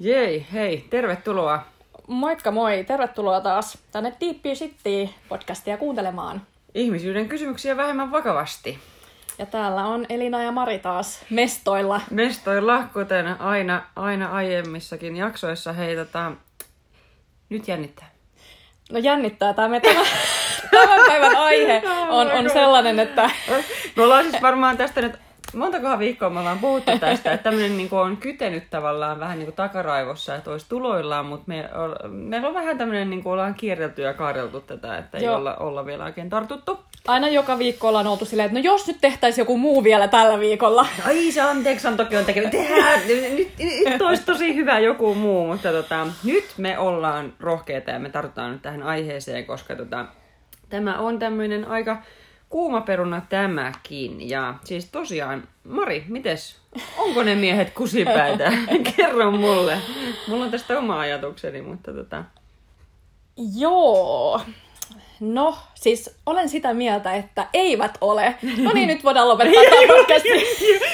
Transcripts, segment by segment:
Jei, hei, tervetuloa. Moikka moi, tervetuloa taas tänne Deep City podcastia kuuntelemaan. Ihmisyyden kysymyksiä vähemmän vakavasti. Ja täällä on Elina ja Mari taas mestoilla. Mestoilla, kuten aina, aina aiemmissakin jaksoissa. Hei, tota, nyt jännittää. No jännittää tämä me tämän, tämän päivän aihe on, on sellainen, että... Me ollaan siis varmaan tästä nyt montakohan viikkoa me ollaan puhuttu tästä, että tämmöinen niin on kytenyt tavallaan vähän niin kuin takaraivossa, että olisi tuloillaan, mutta me, meillä on vähän tämmöinen, niin kuin ollaan kierrelty ja kaareltu tätä, että ei Joo. olla, olla vielä oikein tartuttu. Aina joka viikko ollaan oltu silleen, että no jos nyt tehtäisiin joku muu vielä tällä viikolla. Ai se anteeksi on toki on tekemään. Tehdään, nyt, nyt, nyt olisi tosi hyvä joku muu, mutta tota, nyt me ollaan rohkeita ja me tartutaan nyt tähän aiheeseen, koska tota, tämä on tämmöinen aika kuuma peruna tämäkin. Ja siis tosiaan, Mari, mites? Onko ne miehet kusipäitä? Kerro mulle. Mulla on tästä oma ajatukseni, mutta tota... Joo. No, siis olen sitä mieltä, että eivät ole. No niin, nyt voidaan lopettaa tämä podcast.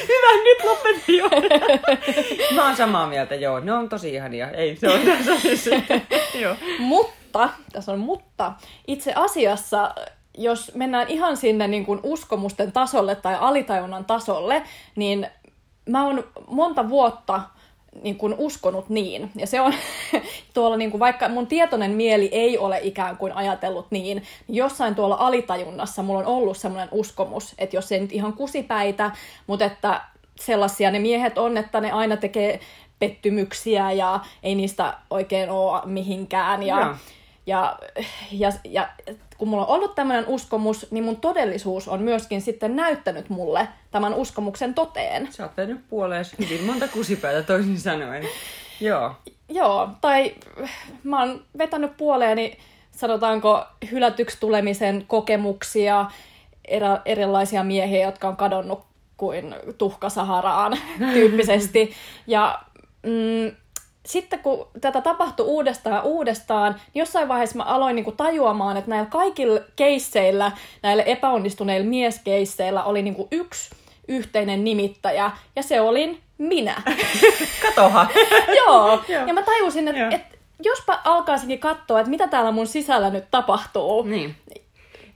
Hyvä, nyt lopetin jo. Mä oon samaa mieltä, joo. Ne on tosi ihania. Ei, se on tässä. joo. Mutta, tässä on mutta, itse asiassa jos mennään ihan sinne niin kuin uskomusten tasolle tai alitajunnan tasolle, niin mä oon monta vuotta niin kuin uskonut niin. Ja se on tuolla, niin kuin, vaikka mun tietoinen mieli ei ole ikään kuin ajatellut niin, niin jossain tuolla alitajunnassa mulla on ollut semmoinen uskomus, että jos ei nyt ihan kusipäitä, mutta että sellaisia ne miehet on, että ne aina tekee pettymyksiä ja ei niistä oikein ole mihinkään. Ja, ja. Ja, ja, ja kun mulla on ollut tämmöinen uskomus, niin mun todellisuus on myöskin sitten näyttänyt mulle tämän uskomuksen toteen. Sä oot tehnyt puoleen hyvin monta kusipäätä toisin sanoen. Joo. Joo, tai mä oon vetänyt puoleeni, sanotaanko, hylätyksi tulemisen kokemuksia, erä, erilaisia miehiä, jotka on kadonnut kuin tuhka Saharaan tyyppisesti. Ja mm, sitten kun tätä tapahtui uudestaan ja uudestaan, niin jossain vaiheessa mä aloin niinku tajuamaan, että näillä kaikilla keisseillä, näillä epäonnistuneilla mieskeisseillä oli niinku yksi yhteinen nimittäjä, ja se olin minä. Katoha. Joo, ja mä tajusin, että et, jospa alkaisinkin katsoa, että mitä täällä mun sisällä nyt tapahtuu. Niin.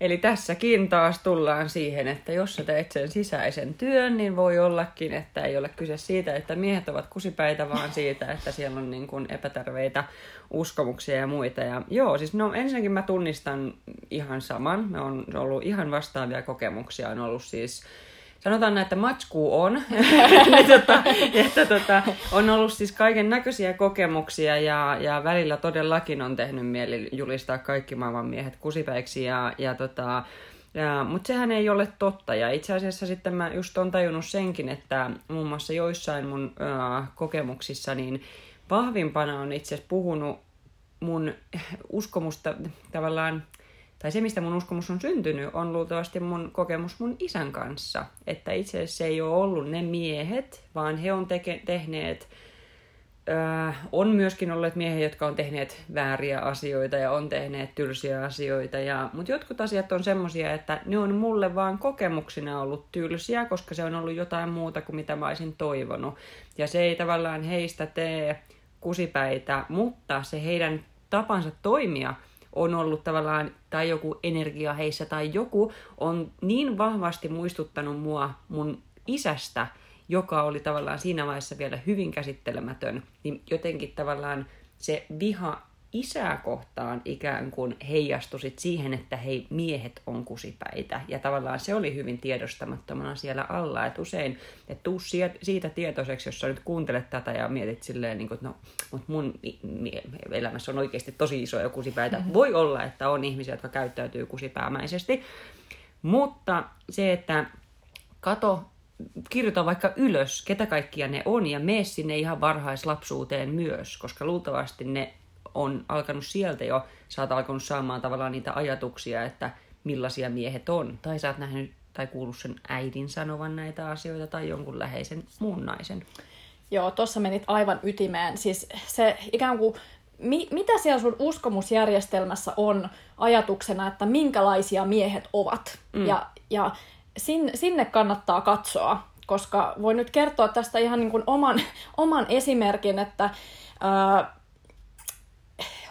Eli tässäkin taas tullaan siihen, että jos sä teet sen sisäisen työn, niin voi ollakin, että ei ole kyse siitä, että miehet ovat kusipäitä, vaan siitä, että siellä on niin kuin epäterveitä uskomuksia ja muita. Ja joo, siis no ensinnäkin mä tunnistan ihan saman. Me on ollut ihan vastaavia kokemuksia. On ollut siis sanotaan näin, että matskuu on. tota, että, tota, on ollut siis kaiken näköisiä kokemuksia ja, ja välillä todellakin on tehnyt mieli julistaa kaikki maailman miehet kusipäiksi. Ja, ja tota, ja, mutta sehän ei ole totta. Ja itse asiassa sitten mä just on tajunnut senkin, että muun muassa joissain mun äh, kokemuksissa niin vahvimpana on itse asiassa puhunut mun uskomusta tavallaan tai se, mistä mun uskomus on syntynyt, on luultavasti mun kokemus mun isän kanssa. Että itse asiassa se ei ole ollut ne miehet, vaan he on teke- tehneet, äh, on myöskin olleet miehiä, jotka on tehneet vääriä asioita ja on tehneet tylsiä asioita. Ja, mutta jotkut asiat on semmosia, että ne on mulle vaan kokemuksina ollut tylsiä, koska se on ollut jotain muuta kuin mitä mä olisin toivonut. Ja se ei tavallaan heistä tee kusipäitä, mutta se heidän tapansa toimia – on ollut tavallaan, tai joku energia heissä, tai joku on niin vahvasti muistuttanut mua mun isästä, joka oli tavallaan siinä vaiheessa vielä hyvin käsittelemätön, niin jotenkin tavallaan se viha isää kohtaan ikään kuin heijastui sit siihen, että hei, miehet on kusipäitä. Ja tavallaan se oli hyvin tiedostamattomana siellä alla. Että usein, että tuu siitä tietoiseksi, jos sä nyt kuuntelet tätä ja mietit silleen, niin kuin, että no, mutta mun elämässä on oikeasti tosi isoja kusipäitä. Mm-hmm. Voi olla, että on ihmisiä, jotka käyttäytyy kusipäämäisesti. Mutta se, että kato kirjoita vaikka ylös, ketä kaikkia ne on, ja mene sinne ihan varhaislapsuuteen myös, koska luultavasti ne on alkanut sieltä jo, sä oot alkanut saamaan tavallaan niitä ajatuksia, että millaisia miehet on. Tai sä oot nähnyt tai kuullut sen äidin sanovan näitä asioita tai jonkun läheisen muun naisen. Joo, tuossa menit aivan ytimeen. Siis se ikään kuin, mi, mitä siellä sun uskomusjärjestelmässä on ajatuksena, että minkälaisia miehet ovat. Mm. Ja, ja sinne, sinne kannattaa katsoa, koska voin nyt kertoa tästä ihan niin kuin oman, oman esimerkin, että ää,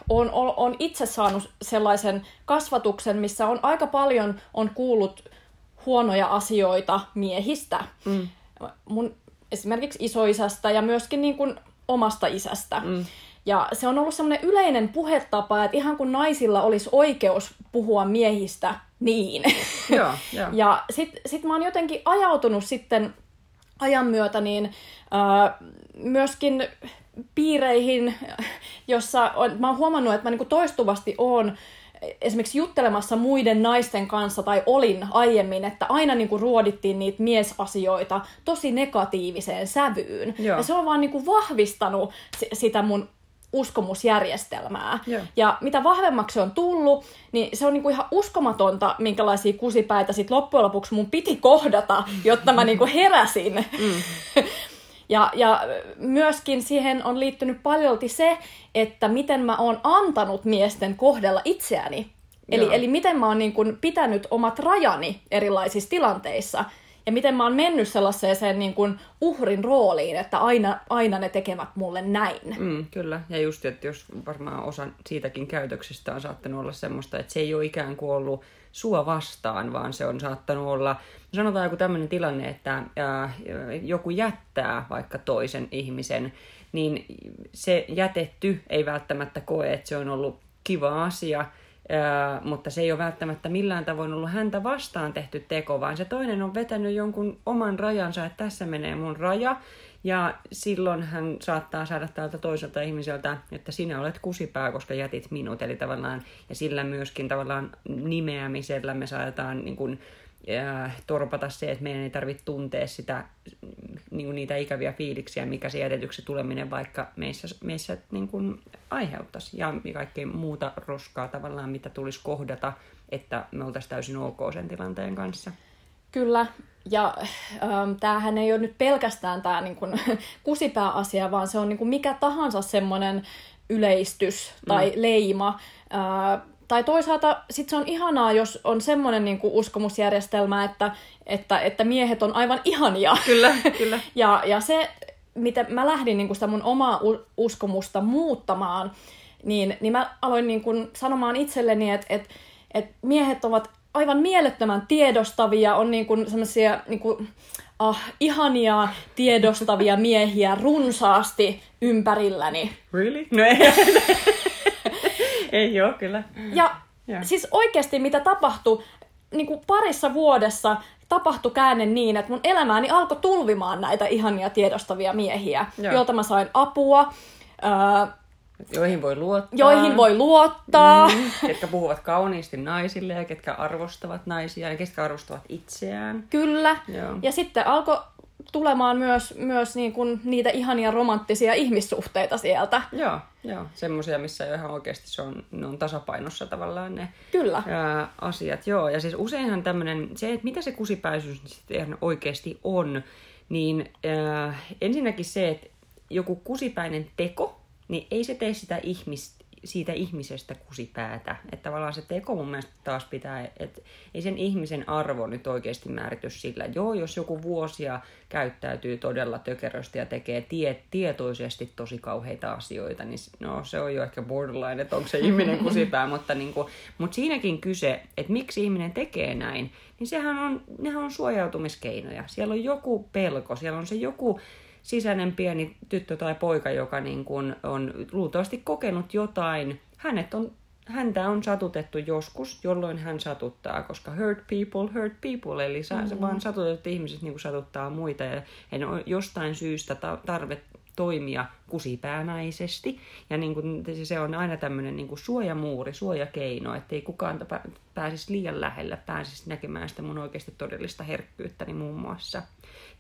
on, on, on itse saanut sellaisen kasvatuksen, missä on aika paljon on kuullut huonoja asioita miehistä. Mm. Mun esimerkiksi isoisästä ja myöskin niin kuin omasta isästä. Mm. Ja se on ollut semmoinen yleinen puhetapa, että ihan kun naisilla olisi oikeus puhua miehistä niin. Joo, jo. ja sitten sit mä oon jotenkin ajautunut sitten ajan myötä niin äh, myöskin piireihin, jossa on, mä oon huomannut, että mä niinku toistuvasti oon esimerkiksi juttelemassa muiden naisten kanssa, tai olin aiemmin, että aina niinku ruodittiin niitä miesasioita tosi negatiiviseen sävyyn. Joo. Ja se on vaan niinku vahvistanut sitä mun uskomusjärjestelmää. Joo. Ja mitä vahvemmaksi se on tullut, niin se on niinku ihan uskomatonta, minkälaisia kusipäitä sit loppujen lopuksi mun piti kohdata, jotta mä niinku heräsin. Mm. Ja, ja myöskin siihen on liittynyt paljolti se, että miten mä oon antanut miesten kohdella itseäni. Eli, eli miten mä oon niin kun pitänyt omat rajani erilaisissa tilanteissa. Ja miten mä oon mennyt sellaiseen niin kuin uhrin rooliin, että aina, aina ne tekevät mulle näin. Mm, kyllä, ja just, että jos varmaan osa siitäkin käytöksestä on saattanut olla semmoista, että se ei ole ikään kuin ollut sua vastaan, vaan se on saattanut olla, sanotaan joku tämmöinen tilanne, että ää, joku jättää vaikka toisen ihmisen, niin se jätetty ei välttämättä koe, että se on ollut kiva asia, mutta se ei ole välttämättä millään tavoin ollut häntä vastaan tehty teko, vaan se toinen on vetänyt jonkun oman rajansa, että tässä menee mun raja, ja silloin hän saattaa saada tältä toiselta ihmiseltä, että sinä olet kusipää, koska jätit minut. Eli tavallaan, ja sillä myöskin tavallaan nimeämisellä me saadaan niin kuin, torpata se, että meidän ei tarvitse tuntea sitä, niin niitä ikäviä fiiliksiä, mikä se jätetyksi tuleminen vaikka meissä, meissä niin kuin aiheuttaisi. Ja kaikkea muuta roskaa tavallaan, mitä tulisi kohdata, että me oltaisiin täysin ok sen tilanteen kanssa. Kyllä, ja ähm, tämähän ei ole nyt pelkästään tämä niin kuin, kusipääasia, vaan se on niin kuin mikä tahansa semmoinen yleistys tai mm. leima. Äh, tai toisaalta sit se on ihanaa, jos on semmoinen niin kuin uskomusjärjestelmä, että, että, että miehet on aivan ihania. Kyllä, kyllä. ja, ja se, mitä mä lähdin niin kuin sitä mun omaa uskomusta muuttamaan, niin, niin mä aloin niin kuin sanomaan itselleni, että, että, että miehet ovat aivan mielettömän tiedostavia, on niin kuin semmoisia niin kuin, ah, ihania tiedostavia miehiä runsaasti ympärilläni. Really? No ei, ei ole kyllä. Ja yeah. siis oikeasti mitä tapahtui, niin kuin parissa vuodessa tapahtui käänne niin, että mun elämääni alkoi tulvimaan näitä ihania tiedostavia miehiä, Joo. joilta mä sain apua. Öö, Joihin voi luottaa. Joihin voi luottaa. Mm, ketkä puhuvat kauniisti naisille ja ketkä arvostavat naisia ja ketkä arvostavat itseään. Kyllä. Joo. Ja sitten alkoi tulemaan myös, myös niin kuin niitä ihania romanttisia ihmissuhteita sieltä. Joo, joo. semmoisia, missä jo ihan oikeasti se on, ne on tasapainossa tavallaan ne Kyllä. Ää, asiat. Joo, ja siis useinhan tämmöinen, se, että mitä se kusipäisyys sitten oikeasti on, niin ää, ensinnäkin se, että joku kusipäinen teko, niin ei se tee sitä ihmis, siitä ihmisestä kusipäätä. Että tavallaan se teko mun mielestä taas pitää, että ei sen ihmisen arvo nyt oikeasti määrity sillä. Joo, jos joku vuosia käyttäytyy todella tökerösti ja tekee tie, tietoisesti tosi kauheita asioita, niin no se on jo ehkä borderline, että onko se ihminen kusipää, mutta, niin kuin, mutta siinäkin kyse, että miksi ihminen tekee näin, niin sehän on, nehän on suojautumiskeinoja. Siellä on joku pelko, siellä on se joku sisäinen pieni tyttö tai poika, joka niin kuin on luultavasti kokenut jotain. Hänet on, häntä on satutettu joskus, jolloin hän satuttaa, koska hurt people, hurt people, eli mm-hmm. vaan satutetut ihmiset niin kuin satuttaa muita ja he on jostain syystä tarve toimia kusipäämäisesti. Ja niin kuin, se on aina tämmöinen niin kuin suojamuuri, suojakeino, ettei kukaan pääsisi liian lähellä, pääsisi näkemään sitä mun oikeasti todellista herkkyyttäni muun muassa.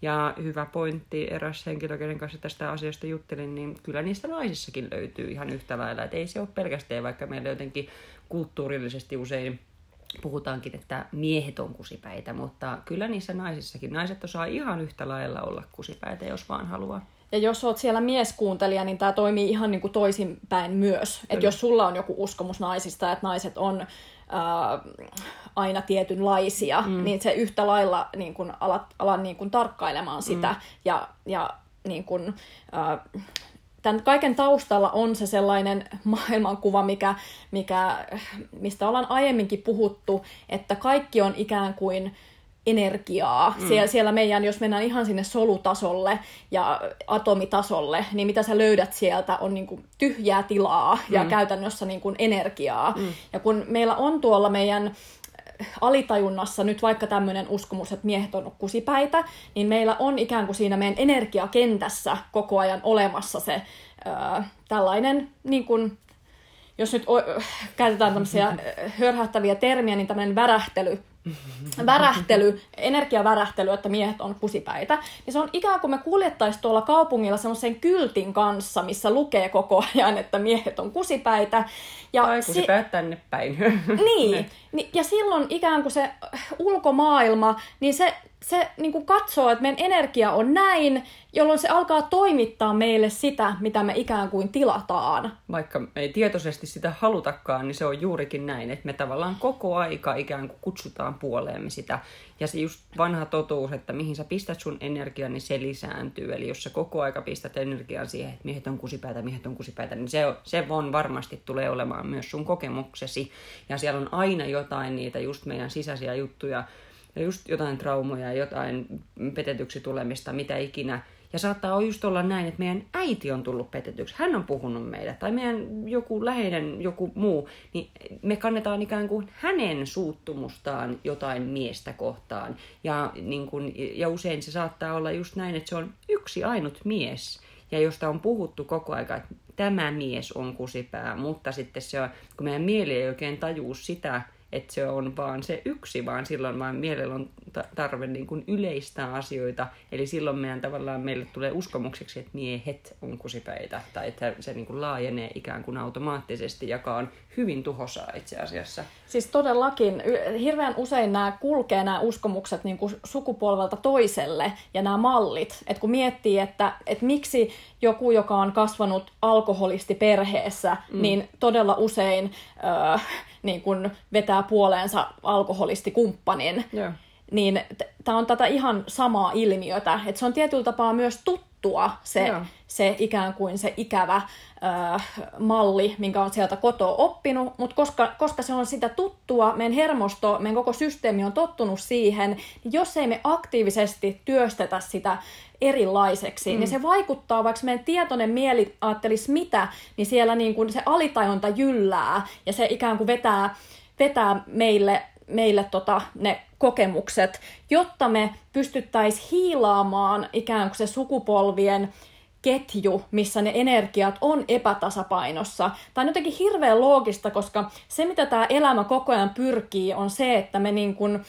Ja hyvä pointti, eräs henkilö, kenen kanssa tästä asiasta juttelin, niin kyllä niistä naisissakin löytyy ihan yhtä lailla. Että ei se ole pelkästään, vaikka meillä jotenkin kulttuurillisesti usein puhutaankin, että miehet on kusipäitä, mutta kyllä niissä naisissakin. Naiset osaa ihan yhtä lailla olla kusipäitä, jos vaan haluaa. Ja jos oot siellä mieskuuntelija, niin tämä toimii ihan niin kuin toisinpäin myös. Että jos sulla on joku uskomus naisista, että naiset on äh, aina tietynlaisia, mm. niin se yhtä lailla niin kun alat, alan niin kun tarkkailemaan sitä mm. ja, ja niin kun, äh, tämän kaiken taustalla on se sellainen maailmankuva, mikä, mikä, mistä ollaan aiemminkin puhuttu, että kaikki on ikään kuin energiaa. Mm. Siellä, siellä meidän, jos mennään ihan sinne solutasolle ja atomitasolle, niin mitä sä löydät sieltä on niin kuin tyhjää tilaa ja mm. käytännössä niin kuin energiaa. Mm. Ja kun meillä on tuolla meidän alitajunnassa nyt vaikka tämmöinen uskomus, että miehet on kusipäitä, niin meillä on ikään kuin siinä meidän energiakentässä koko ajan olemassa se ö, tällainen, niin kuin, jos nyt o, käytetään tämmöisiä hörhättäviä termiä, niin tämmöinen värähtely värähtely, energiavärähtely, että miehet on kusipäitä, niin se on ikään kuin me kuljettaisiin tuolla kaupungilla semmoisen kyltin kanssa, missä lukee koko ajan, että miehet on kusipäitä. Ja tai kusipäät si- tänne päin. Niin, niin, ja silloin ikään kuin se ulkomaailma, niin se se niin kuin katsoo, että meidän energia on näin, jolloin se alkaa toimittaa meille sitä, mitä me ikään kuin tilataan. Vaikka me ei tietoisesti sitä halutakaan, niin se on juurikin näin, että me tavallaan koko aika ikään kuin kutsutaan puoleemme sitä. Ja se just vanha totuus, että mihin sä pistät sun energian, niin se lisääntyy. Eli jos sä koko aika pistät energian siihen, että miehet on kusipäitä, miehet on kusipäitä, niin se, se on varmasti tulee olemaan myös sun kokemuksesi. Ja siellä on aina jotain niitä just meidän sisäisiä juttuja, ja just jotain traumoja, jotain petetyksi tulemista, mitä ikinä. Ja saattaa just olla näin, että meidän äiti on tullut petetyksi. Hän on puhunut meille, tai meidän joku läheinen, joku muu. Niin me kannetaan ikään kuin hänen suuttumustaan jotain miestä kohtaan. Ja, niin kun, ja usein se saattaa olla just näin, että se on yksi ainut mies. Ja josta on puhuttu koko aika, että tämä mies on kusipää. Mutta sitten se on, kun meidän mieli ei oikein tajuu sitä, että se on vaan se yksi, vaan silloin vaan mielellä on tarve niin kuin yleistää asioita. Eli silloin meidän tavallaan meille tulee uskomukseksi, että miehet on kusipäitä, tai että se niin kuin laajenee ikään kuin automaattisesti, joka on hyvin tuhosaa itse asiassa. Siis todellakin, hirveän usein nämä kulkee nämä uskomukset niin kuin sukupolvelta toiselle ja nämä mallit. Että kun miettii, että, että miksi joku, joka on kasvanut alkoholisti perheessä, mm. niin todella usein äh, niin kun vetää puoleensa alkoholistikumppanin. Yeah. Niin tämä on tätä ihan samaa ilmiötä, että se on tietyllä tapaa myös tuttua se, yeah. se ikään kuin se ikävä ö, malli, minkä on sieltä kotoa oppinut, mutta koska, koska se on sitä tuttua, meidän hermosto, meidän koko systeemi on tottunut siihen, niin jos ei me aktiivisesti työstetä sitä erilaiseksi, niin mm. niin se vaikuttaa, vaikka meidän tietoinen mieli ajattelisi mitä, niin siellä niin kuin se alitajunta jyllää ja se ikään kuin vetää, vetää meille, meille tota, ne kokemukset, jotta me pystyttäisiin hiilaamaan ikään kuin se sukupolvien ketju, missä ne energiat on epätasapainossa. Tämä on jotenkin hirveän loogista, koska se, mitä tämä elämä koko ajan pyrkii, on se, että me niin kuin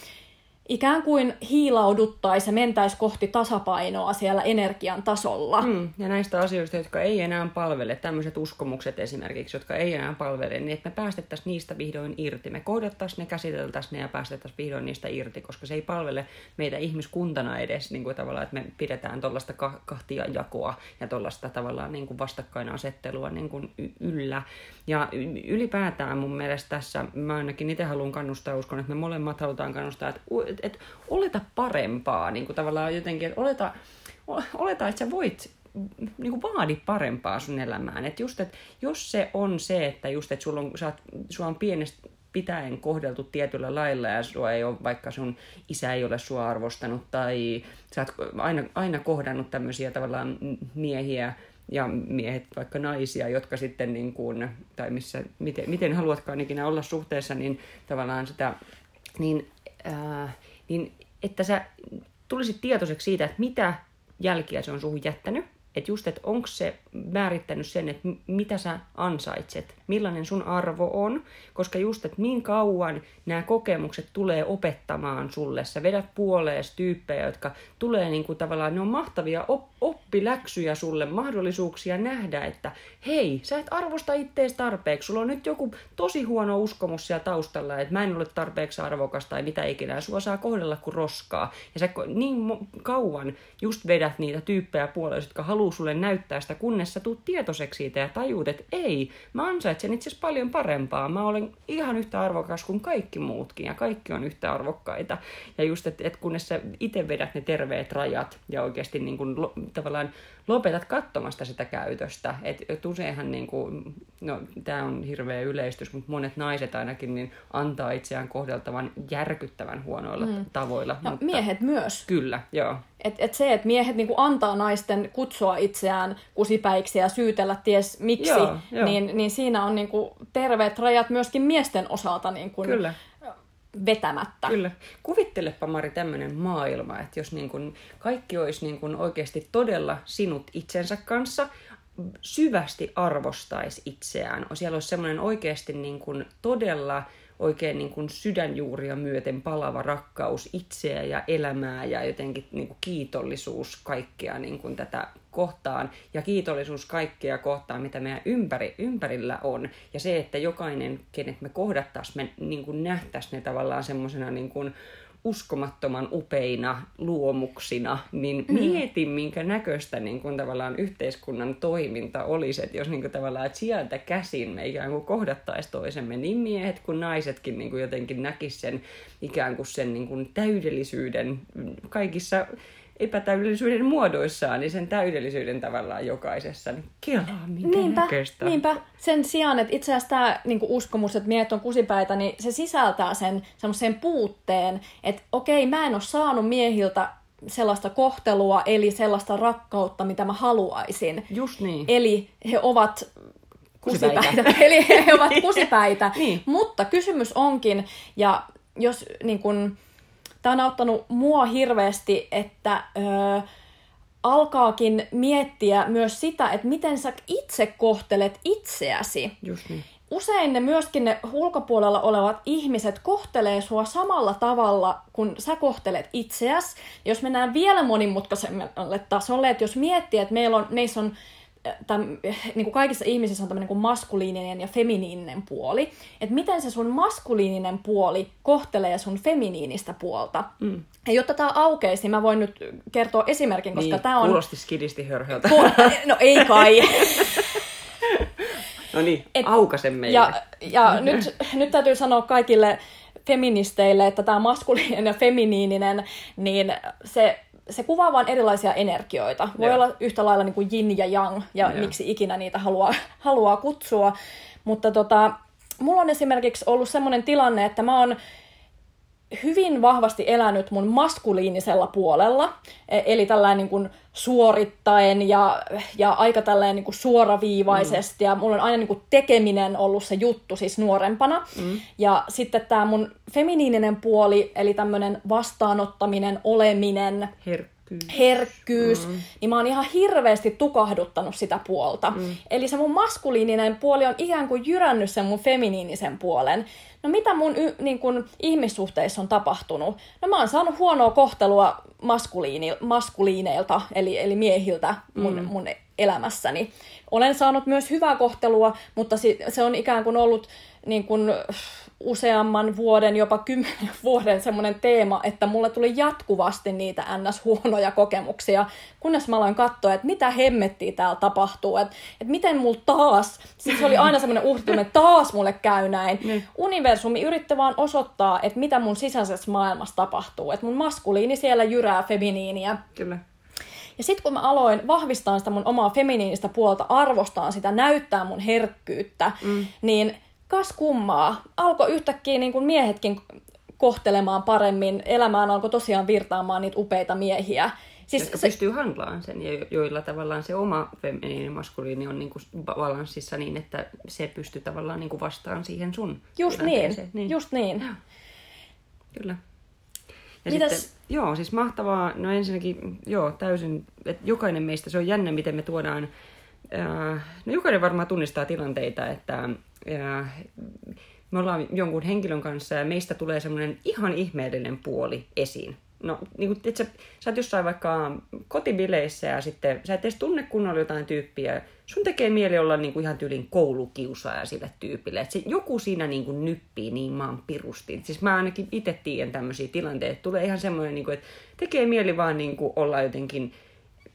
ikään kuin hiilauduttaisiin ja mentäisi kohti tasapainoa siellä energian tasolla. Mm, ja näistä asioista, jotka ei enää palvele, tämmöiset uskomukset esimerkiksi, jotka ei enää palvele, niin että me päästettäisiin niistä vihdoin irti. Me kohdattaisiin ne, käsiteltäisiin ne ja päästettäisiin vihdoin niistä irti, koska se ei palvele meitä ihmiskuntana edes niin kuin tavallaan, että me pidetään tuollaista kahtia jakoa ja tuollaista tavallaan niin kuin vastakkainasettelua niin kuin yllä. Ja ylipäätään mun mielestä tässä, mä ainakin itse haluan kannustaa, uskon, että me molemmat halutaan kannustaa, että et, et oleta parempaa, niin kuin tavallaan jotenkin, että oleta, oleta, että sä voit niin kuin vaadi parempaa sun elämään. Että just, että jos se on se, että just, että sulla on, sä oot, sulla on pienestä pitäen kohdeltu tietyllä lailla ja sua ei ole, vaikka sun isä ei ole sua arvostanut tai sä oot aina, aina kohdannut tämmöisiä tavallaan miehiä, ja miehet, vaikka naisia, jotka sitten, niin kuin, tai missä, miten, miten haluatkaan ikinä olla suhteessa, niin tavallaan sitä, niin, ää, niin että sä tulisit tietoiseksi siitä, että mitä jälkiä se on suhun jättänyt, että just, että onko se määrittänyt sen, että mitä sä ansaitset, millainen sun arvo on, koska just, että niin kauan nämä kokemukset tulee opettamaan sulle, sä vedät puolees tyyppejä, jotka tulee niin kuin tavallaan, ne on mahtavia op- oppiläksyjä sulle, mahdollisuuksia nähdä, että hei, sä et arvosta ittees tarpeeksi, sulla on nyt joku tosi huono uskomus siellä taustalla, että mä en ole tarpeeksi arvokas tai mitä ikinä, ja sua saa kohdella kuin roskaa. Ja sä niin kauan just vedät niitä tyyppejä puolees, jotka haluaa sulle näyttää sitä, kunnes sä tuut tietoiseksi siitä ja tajuut, että ei, mä ansaitsen itse asiassa paljon parempaa, mä olen ihan yhtä arvokas kuin kaikki muutkin, ja kaikki on yhtä arvokkaita. Ja just, että et kunnes sä itse vedät ne terveet rajat, ja oikeasti niin kun tavallaan lopetat katsomasta sitä käytöstä. Et, et useinhan, niin kuin, no tämä on hirveä yleistys, mutta monet naiset ainakin niin antaa itseään kohdeltavan järkyttävän huonoilla mm. tavoilla. Ja mutta, miehet myös. Kyllä, joo. Et, et se, että miehet niinku antaa naisten kutsua itseään kusipäiksi ja syytellä ties miksi, Joo, joo. Niin, niin siinä on niinku terveet rajat myöskin miesten osalta niinku Kyllä. Vetämättä. Kyllä. Kuvittelepa Mari tämmöinen maailma, että jos niin kun kaikki olisi niin kun oikeasti todella sinut itsensä kanssa, syvästi arvostaisi itseään. Siellä olisi semmoinen oikeasti niin kun todella oikein niin kuin sydänjuuria myöten palava rakkaus itseä ja elämää ja jotenkin niin kiitollisuus kaikkea niin kuin tätä kohtaan ja kiitollisuus kaikkea kohtaan, mitä meidän ympäri, ympärillä on. Ja se, että jokainen, kenet me kohdattaisiin, me niin nähtäisiin ne tavallaan semmoisena niin kuin uskomattoman upeina luomuksina, niin mieti, minkä näköistä niin kuin tavallaan yhteiskunnan toiminta olisi, että jos niin kuin tavallaan että sieltä käsin me ikään kuin kohdattaisiin toisemme, niin miehet kuin naisetkin niin kuin jotenkin näkis sen ikään kuin sen niin kuin täydellisyyden kaikissa epätäydellisyyden muodoissaan, niin sen täydellisyyden tavallaan jokaisessa. Niin kelaa, minkä Niinpä, näköistä. niinpä. Sen sijaan, että itse asiassa tämä niin uskomus, että miehet on kusipäitä, niin se sisältää sen semmoisen puutteen, että okei, mä en ole saanut miehiltä sellaista kohtelua, eli sellaista rakkautta, mitä mä haluaisin. Just niin. Eli he ovat Kusipäitä. kusipäitä. Eli he ovat kusipäitä. Niin. Mutta kysymys onkin, ja jos niin kun, tämä on auttanut mua hirveästi, että ö, alkaakin miettiä myös sitä, että miten sä itse kohtelet itseäsi. Just niin. Usein ne myöskin ne ulkopuolella olevat ihmiset kohtelee sua samalla tavalla, kun sä kohtelet itseäsi. Jos mennään vielä monimutkaisemmalle tasolle, että jos miettii, että meillä on, meissä on täm, niin kuin kaikissa ihmisissä on tämmöinen niin kuin maskuliininen ja feminiininen puoli. Että miten se sun maskuliininen puoli kohtelee sun feminiinistä puolta. Mm. Ja jotta tämä aukeisi, niin mä voin nyt kertoa esimerkin, koska niin, tämä on... Kuulosti skidisti hörhöltä. No ei kai. No niin, Et- aukaise meille. Ja, ja nyt, nyt täytyy sanoa kaikille feministeille, että tämä maskuliininen ja feminiininen, niin se, se kuvaa vain erilaisia energioita. Voi Joo. olla yhtä lailla niin kuin yin ja yang, ja Joo. miksi ikinä niitä haluaa, haluaa kutsua. Mutta tota, mulla on esimerkiksi ollut sellainen tilanne, että mä oon hyvin vahvasti elänyt mun maskuliinisella puolella, e- eli tällainen niin kuin suorittaen ja, ja aika tällainen niin kuin suoraviivaisesti, ja mulla on aina niin kuin tekeminen ollut se juttu siis nuorempana. Mm. Ja sitten tämä mun feminiininen puoli, eli tämmöinen vastaanottaminen, oleminen, Herkkyys. herkkyys, mm. niin mä oon ihan hirveästi tukahduttanut sitä puolta. Mm. Eli se mun maskuliininen puoli on ikään kuin jyrännyt sen mun feminiinisen puolen. No mitä mun y- niin kun, ihmissuhteissa on tapahtunut? No mä oon saanut huonoa kohtelua maskuliini, maskuliineilta, eli, eli miehiltä mun, mm. mun elämässäni. Olen saanut myös hyvää kohtelua, mutta se on ikään kuin ollut niin kuin, useamman vuoden, jopa kymmenen vuoden semmoinen teema, että mulle tuli jatkuvasti niitä ns-huonoja kokemuksia, kunnes mä aloin katsoa, että mitä hemmettiä täällä tapahtuu, että, että miten mulla taas, siis se oli aina semmoinen että taas mulle käy näin. Niin. Universumi yritti vaan osoittaa, että mitä mun sisäisessä maailmassa tapahtuu, että mun maskuliini siellä jyrää feminiiniä, Kyllä. ja sitten kun mä aloin vahvistaa sitä mun omaa feminiinistä puolta, arvostaa sitä, näyttää mun herkkyyttä, mm. niin kas kummaa, alkoi yhtäkkiä niin kuin miehetkin kohtelemaan paremmin, elämään alkoi tosiaan virtaamaan niitä upeita miehiä. Siis Jotka se, pystyy handlaamaan sen ja jo- joilla tavallaan se oma feminiini maskuliini on niin kuin balanssissa niin, että se pystyy tavallaan niin kuin vastaan siihen sun just niin, niin, just niin. Kyllä. Ja Mitäs- sitten, joo, siis mahtavaa, no ensinnäkin, joo, täysin, että jokainen meistä, se on jännä, miten me tuodaan, no jokainen varmaan tunnistaa tilanteita, että äh, me ollaan jonkun henkilön kanssa ja meistä tulee semmoinen ihan ihmeellinen puoli esiin. No, niin kuin, sä, sä oot jossain vaikka kotibileissä ja sitten sä et edes tunne kunnolla jotain tyyppiä. Sun tekee mieli olla niin kuin ihan tyylin koulukiusaaja sille tyypille. Et se, joku siinä niin kuin nyppii niin maan pirusti. Siis mä ainakin itse tiedän tämmöisiä tilanteita. Tulee ihan semmoinen, niin kuin, että tekee mieli vaan niin kuin olla jotenkin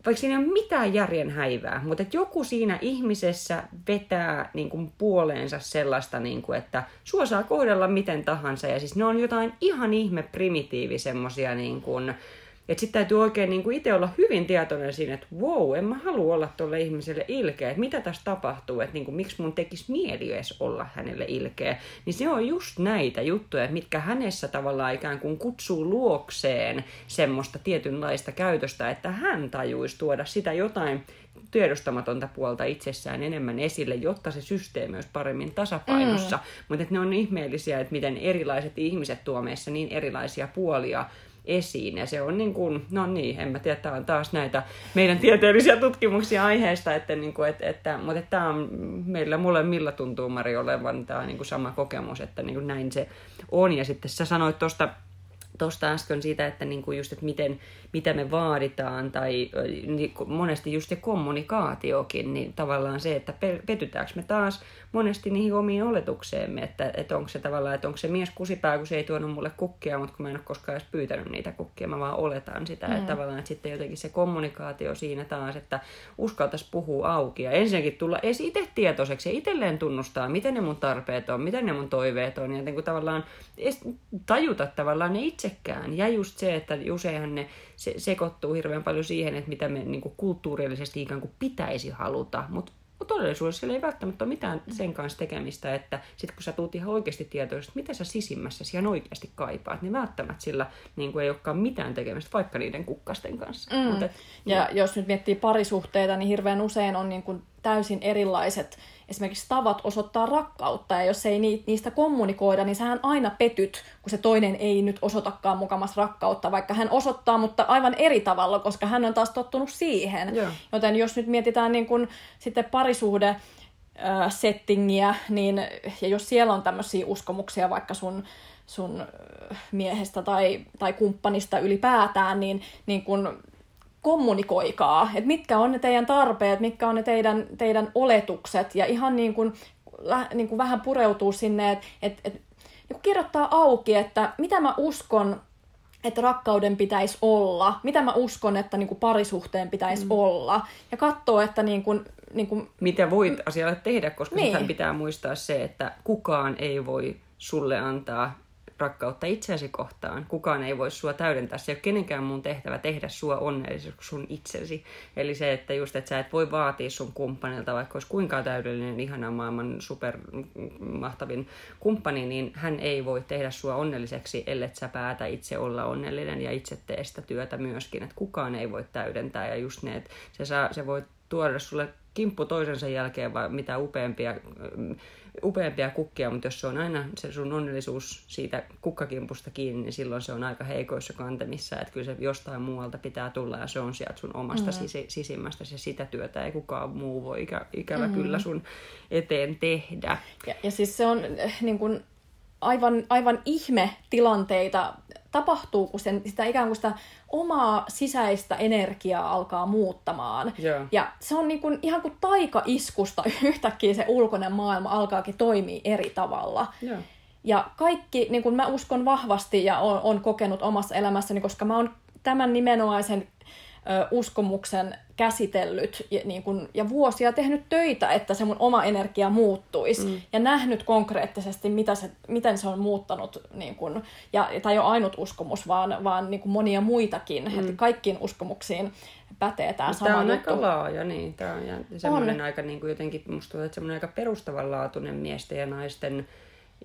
vaikka siinä ei ole mitään järjen häivää, mutta että joku siinä ihmisessä vetää niin kuin puoleensa sellaista, niin kuin, että sua saa kohdella miten tahansa. Ja siis ne on jotain ihan ihme primitiivi semmosia niin kuin, että sitten täytyy oikein niin kuin itse olla hyvin tietoinen siinä, että wow, en mä halua olla tuolle ihmiselle ilkeä, että mitä tässä tapahtuu, että niin kuin, miksi mun tekisi mieli edes olla hänelle ilkeä. Niin se on just näitä juttuja, mitkä hänessä tavallaan ikään kuin kutsuu luokseen semmoista tietynlaista käytöstä, että hän tajuisi tuoda sitä jotain tiedostamatonta puolta itsessään enemmän esille, jotta se systeemi olisi paremmin tasapainossa. Mm. Mutta ne on ihmeellisiä, että miten erilaiset ihmiset tuo meissä niin erilaisia puolia esiin. Ja se on niin kuin, no niin, en mä tiedä, tämä on taas näitä meidän tieteellisiä tutkimuksia aiheesta, että, niin kuin, että, että, mutta tämä on meillä molemmilla tuntuu Mari olevan tämä niin kuin sama kokemus, että niin kuin näin se on. Ja sitten sä sanoit tuosta tuosta äsken siitä, että niinku just, että miten, mitä me vaaditaan, tai niin monesti just se kommunikaatiokin, niin tavallaan se, että petytäänkö me taas monesti niihin omiin oletukseemme, että, että onko se tavallaan, että onko se mies kusipää, kun se ei tuonut mulle kukkia, mutta kun mä en ole koskaan edes pyytänyt niitä kukkia, mä vaan oletan sitä, mm. että tavallaan, että sitten jotenkin se kommunikaatio siinä taas, että uskaltaisi puhua auki ja ensinnäkin tulla edes itse tietoiseksi ja itselleen tunnustaa, miten ne mun tarpeet on, miten ne mun toiveet on. Ja niin kuin tavallaan tajuta tavallaan ne itsekään. Ja just se, että useinhan ne se, sekoittuu hirveän paljon siihen, että mitä me niin kuin kulttuurillisesti ikään kuin pitäisi haluta, mutta todellisuudessa sillä ei välttämättä ole mitään sen kanssa tekemistä, että sitten kun sä tuut ihan oikeasti tietoisesti, mitä sä sisimmässä ihan oikeasti kaipaat, niin välttämättä sillä niin kuin ei olekaan mitään tekemistä vaikka niiden kukkasten kanssa. Mm. Mutta, ja no. jos nyt miettii parisuhteita, niin hirveän usein on niin kuin täysin erilaiset esimerkiksi tavat osoittaa rakkautta, ja jos ei niistä kommunikoida, niin sähän aina petyt, kun se toinen ei nyt osoitakaan mukamas rakkautta, vaikka hän osoittaa, mutta aivan eri tavalla, koska hän on taas tottunut siihen. Joo. Joten jos nyt mietitään niin kun, sitten parisuhde, settingiä, niin, ja jos siellä on tämmöisiä uskomuksia vaikka sun, sun miehestä tai, tai kumppanista ylipäätään, niin, niin kun kommunikoikaa, että mitkä on ne teidän tarpeet, mitkä on ne teidän, teidän oletukset ja ihan niin kuin, niin kuin vähän pureutuu sinne, että et, et, niin kirjoittaa auki, että mitä mä uskon, että rakkauden pitäisi olla, mitä mä uskon, että niin kuin parisuhteen pitäisi mm. olla ja katsoo, että niin kuin, niin kuin... mitä voit asialle tehdä, koska niin. pitää muistaa se, että kukaan ei voi sulle antaa rakkautta itseäsi kohtaan. Kukaan ei voi sua täydentää. Se ei ole kenenkään mun tehtävä tehdä sua onnelliseksi sun itsesi. Eli se, että just, että sä et voi vaatia sun kumppanilta, vaikka olisi kuinka täydellinen, ihana maailman super mahtavin kumppani, niin hän ei voi tehdä sua onnelliseksi, ellei sä päätä itse olla onnellinen ja itse tee sitä työtä myöskin. Että kukaan ei voi täydentää ja just ne, että se, saa, se voi tuoda sulle kimppu toisensa jälkeen vai mitä upeampia upeampia kukkia, mutta jos se on aina se sun onnellisuus siitä kukkakimpusta kiinni, niin silloin se on aika heikoissa kantemissa, että kyllä se jostain muualta pitää tulla ja se on sieltä sun omasta mm-hmm. sis- sisimmästä ja sitä työtä ei kukaan muu voi ikä, ikävä mm-hmm. kyllä sun eteen tehdä. Ja, ja siis se on eh, niin kuin, aivan, aivan ihme tilanteita tapahtuu, kun sen, sitä ikään kuin sitä omaa sisäistä energiaa alkaa muuttamaan. Yeah. Ja se on niin kuin, ihan kuin taikaiskusta yhtäkkiä se ulkoinen maailma alkaakin toimia eri tavalla. Yeah. Ja kaikki, niin kuin mä uskon vahvasti ja on, on kokenut omassa elämässäni, koska mä oon tämän nimenomaisen uskomuksen käsitellyt ja, niin kun, ja vuosia tehnyt töitä, että se mun oma energia muuttuisi mm. ja nähnyt konkreettisesti, mitä se, miten se on muuttanut. Niin kun, ja, tai ei ole ainut uskomus, vaan, vaan niin monia muitakin. Mm. Että kaikkiin uskomuksiin pätee tämä sama Tämä on juttu. aika laaja, niin. Tämä on semmoinen aika niin kuin jotenkin, musta tuntuu, että semmoinen aika perustavanlaatuinen miesten ja naisten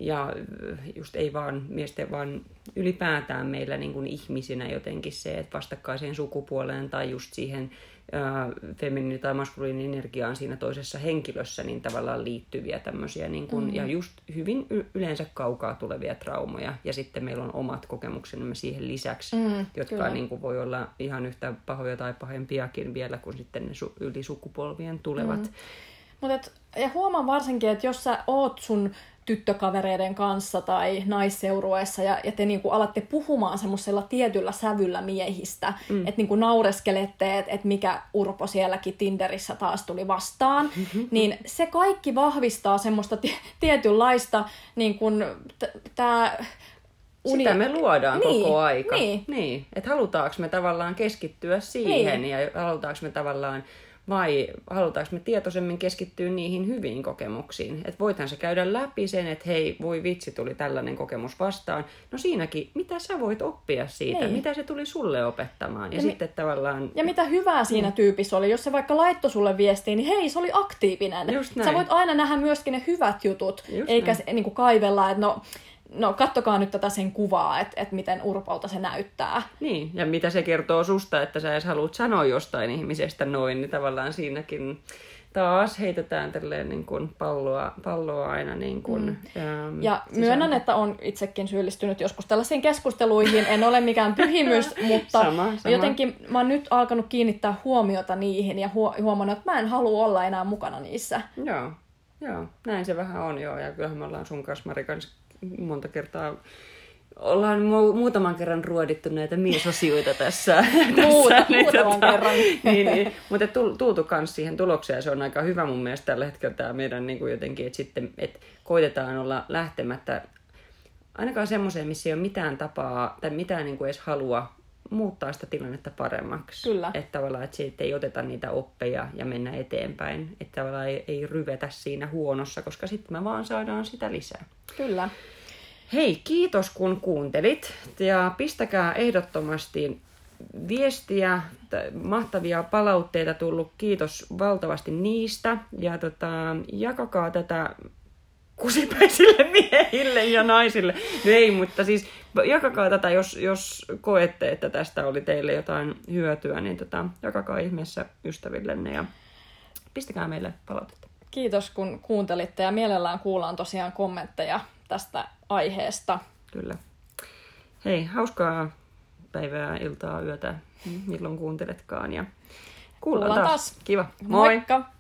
ja just ei vaan miesten, vaan ylipäätään meillä niin kuin ihmisinä jotenkin se, että vastakkaiseen sukupuoleen tai just siihen feminiini- tai maskuliini energiaan siinä toisessa henkilössä niin tavallaan liittyviä tämmöisiä niin kuin, mm. ja just hyvin y- yleensä kaukaa tulevia traumoja ja sitten meillä on omat kokemuksemme siihen lisäksi, mm, jotka niin kuin, voi olla ihan yhtä pahoja tai pahempiakin vielä kuin sitten ne su- yli sukupolvien tulevat. Mm. Mutta ja huomaan varsinkin, että jos sä oot sun tyttökavereiden kanssa tai naisseurueessa ja, ja te niinku alatte puhumaan semmoisella tietyllä sävyllä miehistä, mm. että niinku naureskelette, että et mikä urpo sielläkin Tinderissä taas tuli vastaan, mm-hmm. niin se kaikki vahvistaa semmoista t- tietynlaista niin kun, t- tää, Uni... Sitä me luodaan niin, koko aika. Niin. niin. Että halutaanko me tavallaan keskittyä siihen niin. ja halutaanko me tavallaan vai halutaanko me tietoisemmin keskittyä niihin hyviin kokemuksiin. Että voithan se käydä läpi sen, että hei, voi vitsi, tuli tällainen kokemus vastaan. No siinäkin, mitä sä voit oppia siitä, Niin. mitä se tuli sulle opettamaan. Ja, Ja ja mi- sitten tavallaan... Ja mitä hyvää siinä tyypissä oli, jos se vaikka laittoi sulle viestiin, niin hei, se oli aktiivinen. Sä voit aina nähdä myöskin ne hyvät jutut, Just eikä se, niin kuin kaivella, että no, no kattokaa nyt tätä sen kuvaa, että, että miten urpolta se näyttää. Niin, ja mitä se kertoo susta, että sä edes haluat sanoa jostain ihmisestä noin, niin tavallaan siinäkin taas heitetään tälleen niin kuin palloa, palloa aina niin kuin, mm. ähm, Ja sisään. myönnän, että on itsekin syyllistynyt joskus tällaisiin keskusteluihin. En ole mikään pyhimys, mutta Sama, sama. jotenkin mä oon nyt alkanut kiinnittää huomiota niihin ja huo- huomannut, että mä en halua olla enää mukana niissä. Joo, joo, näin se vähän on joo, ja kyllähän me ollaan sun kanssa Mari kanssa monta kertaa ollaan mu- muutaman kerran ruodittu näitä miesosioita tässä. Muuta- tässä niin muutaman kerran. niin, niin, mutta tul- tultu myös siihen tulokseen se on aika hyvä mun mielestä tällä hetkellä tämä meidän niin kuin jotenkin, että sitten että koitetaan olla lähtemättä ainakaan semmoiseen, missä ei ole mitään tapaa tai mitään niin kuin edes halua muuttaa sitä tilannetta paremmaksi. Kyllä. Että tavallaan, että siitä ei oteta niitä oppeja ja mennä eteenpäin. Että tavallaan ei, ei ryvetä siinä huonossa, koska sitten me vaan saadaan sitä lisää. Kyllä. Hei, kiitos kun kuuntelit ja pistäkää ehdottomasti viestiä, mahtavia palautteita tullut, kiitos valtavasti niistä ja tota, jakakaa tätä kusipäisille miehille ja naisille. No ei, mutta siis jakakaa tätä, jos, jos koette, että tästä oli teille jotain hyötyä, niin tota, jakakaa ihmeessä ystävillenne ja pistäkää meille palautetta. Kiitos kun kuuntelitte ja mielellään kuullaan tosiaan kommentteja tästä aiheesta. Kyllä. Hei, hauskaa päivää, iltaa, yötä, milloin kuunteletkaan. Ja kuullaan, Kuullaan taas. taas. Kiva. Moi! Moikka!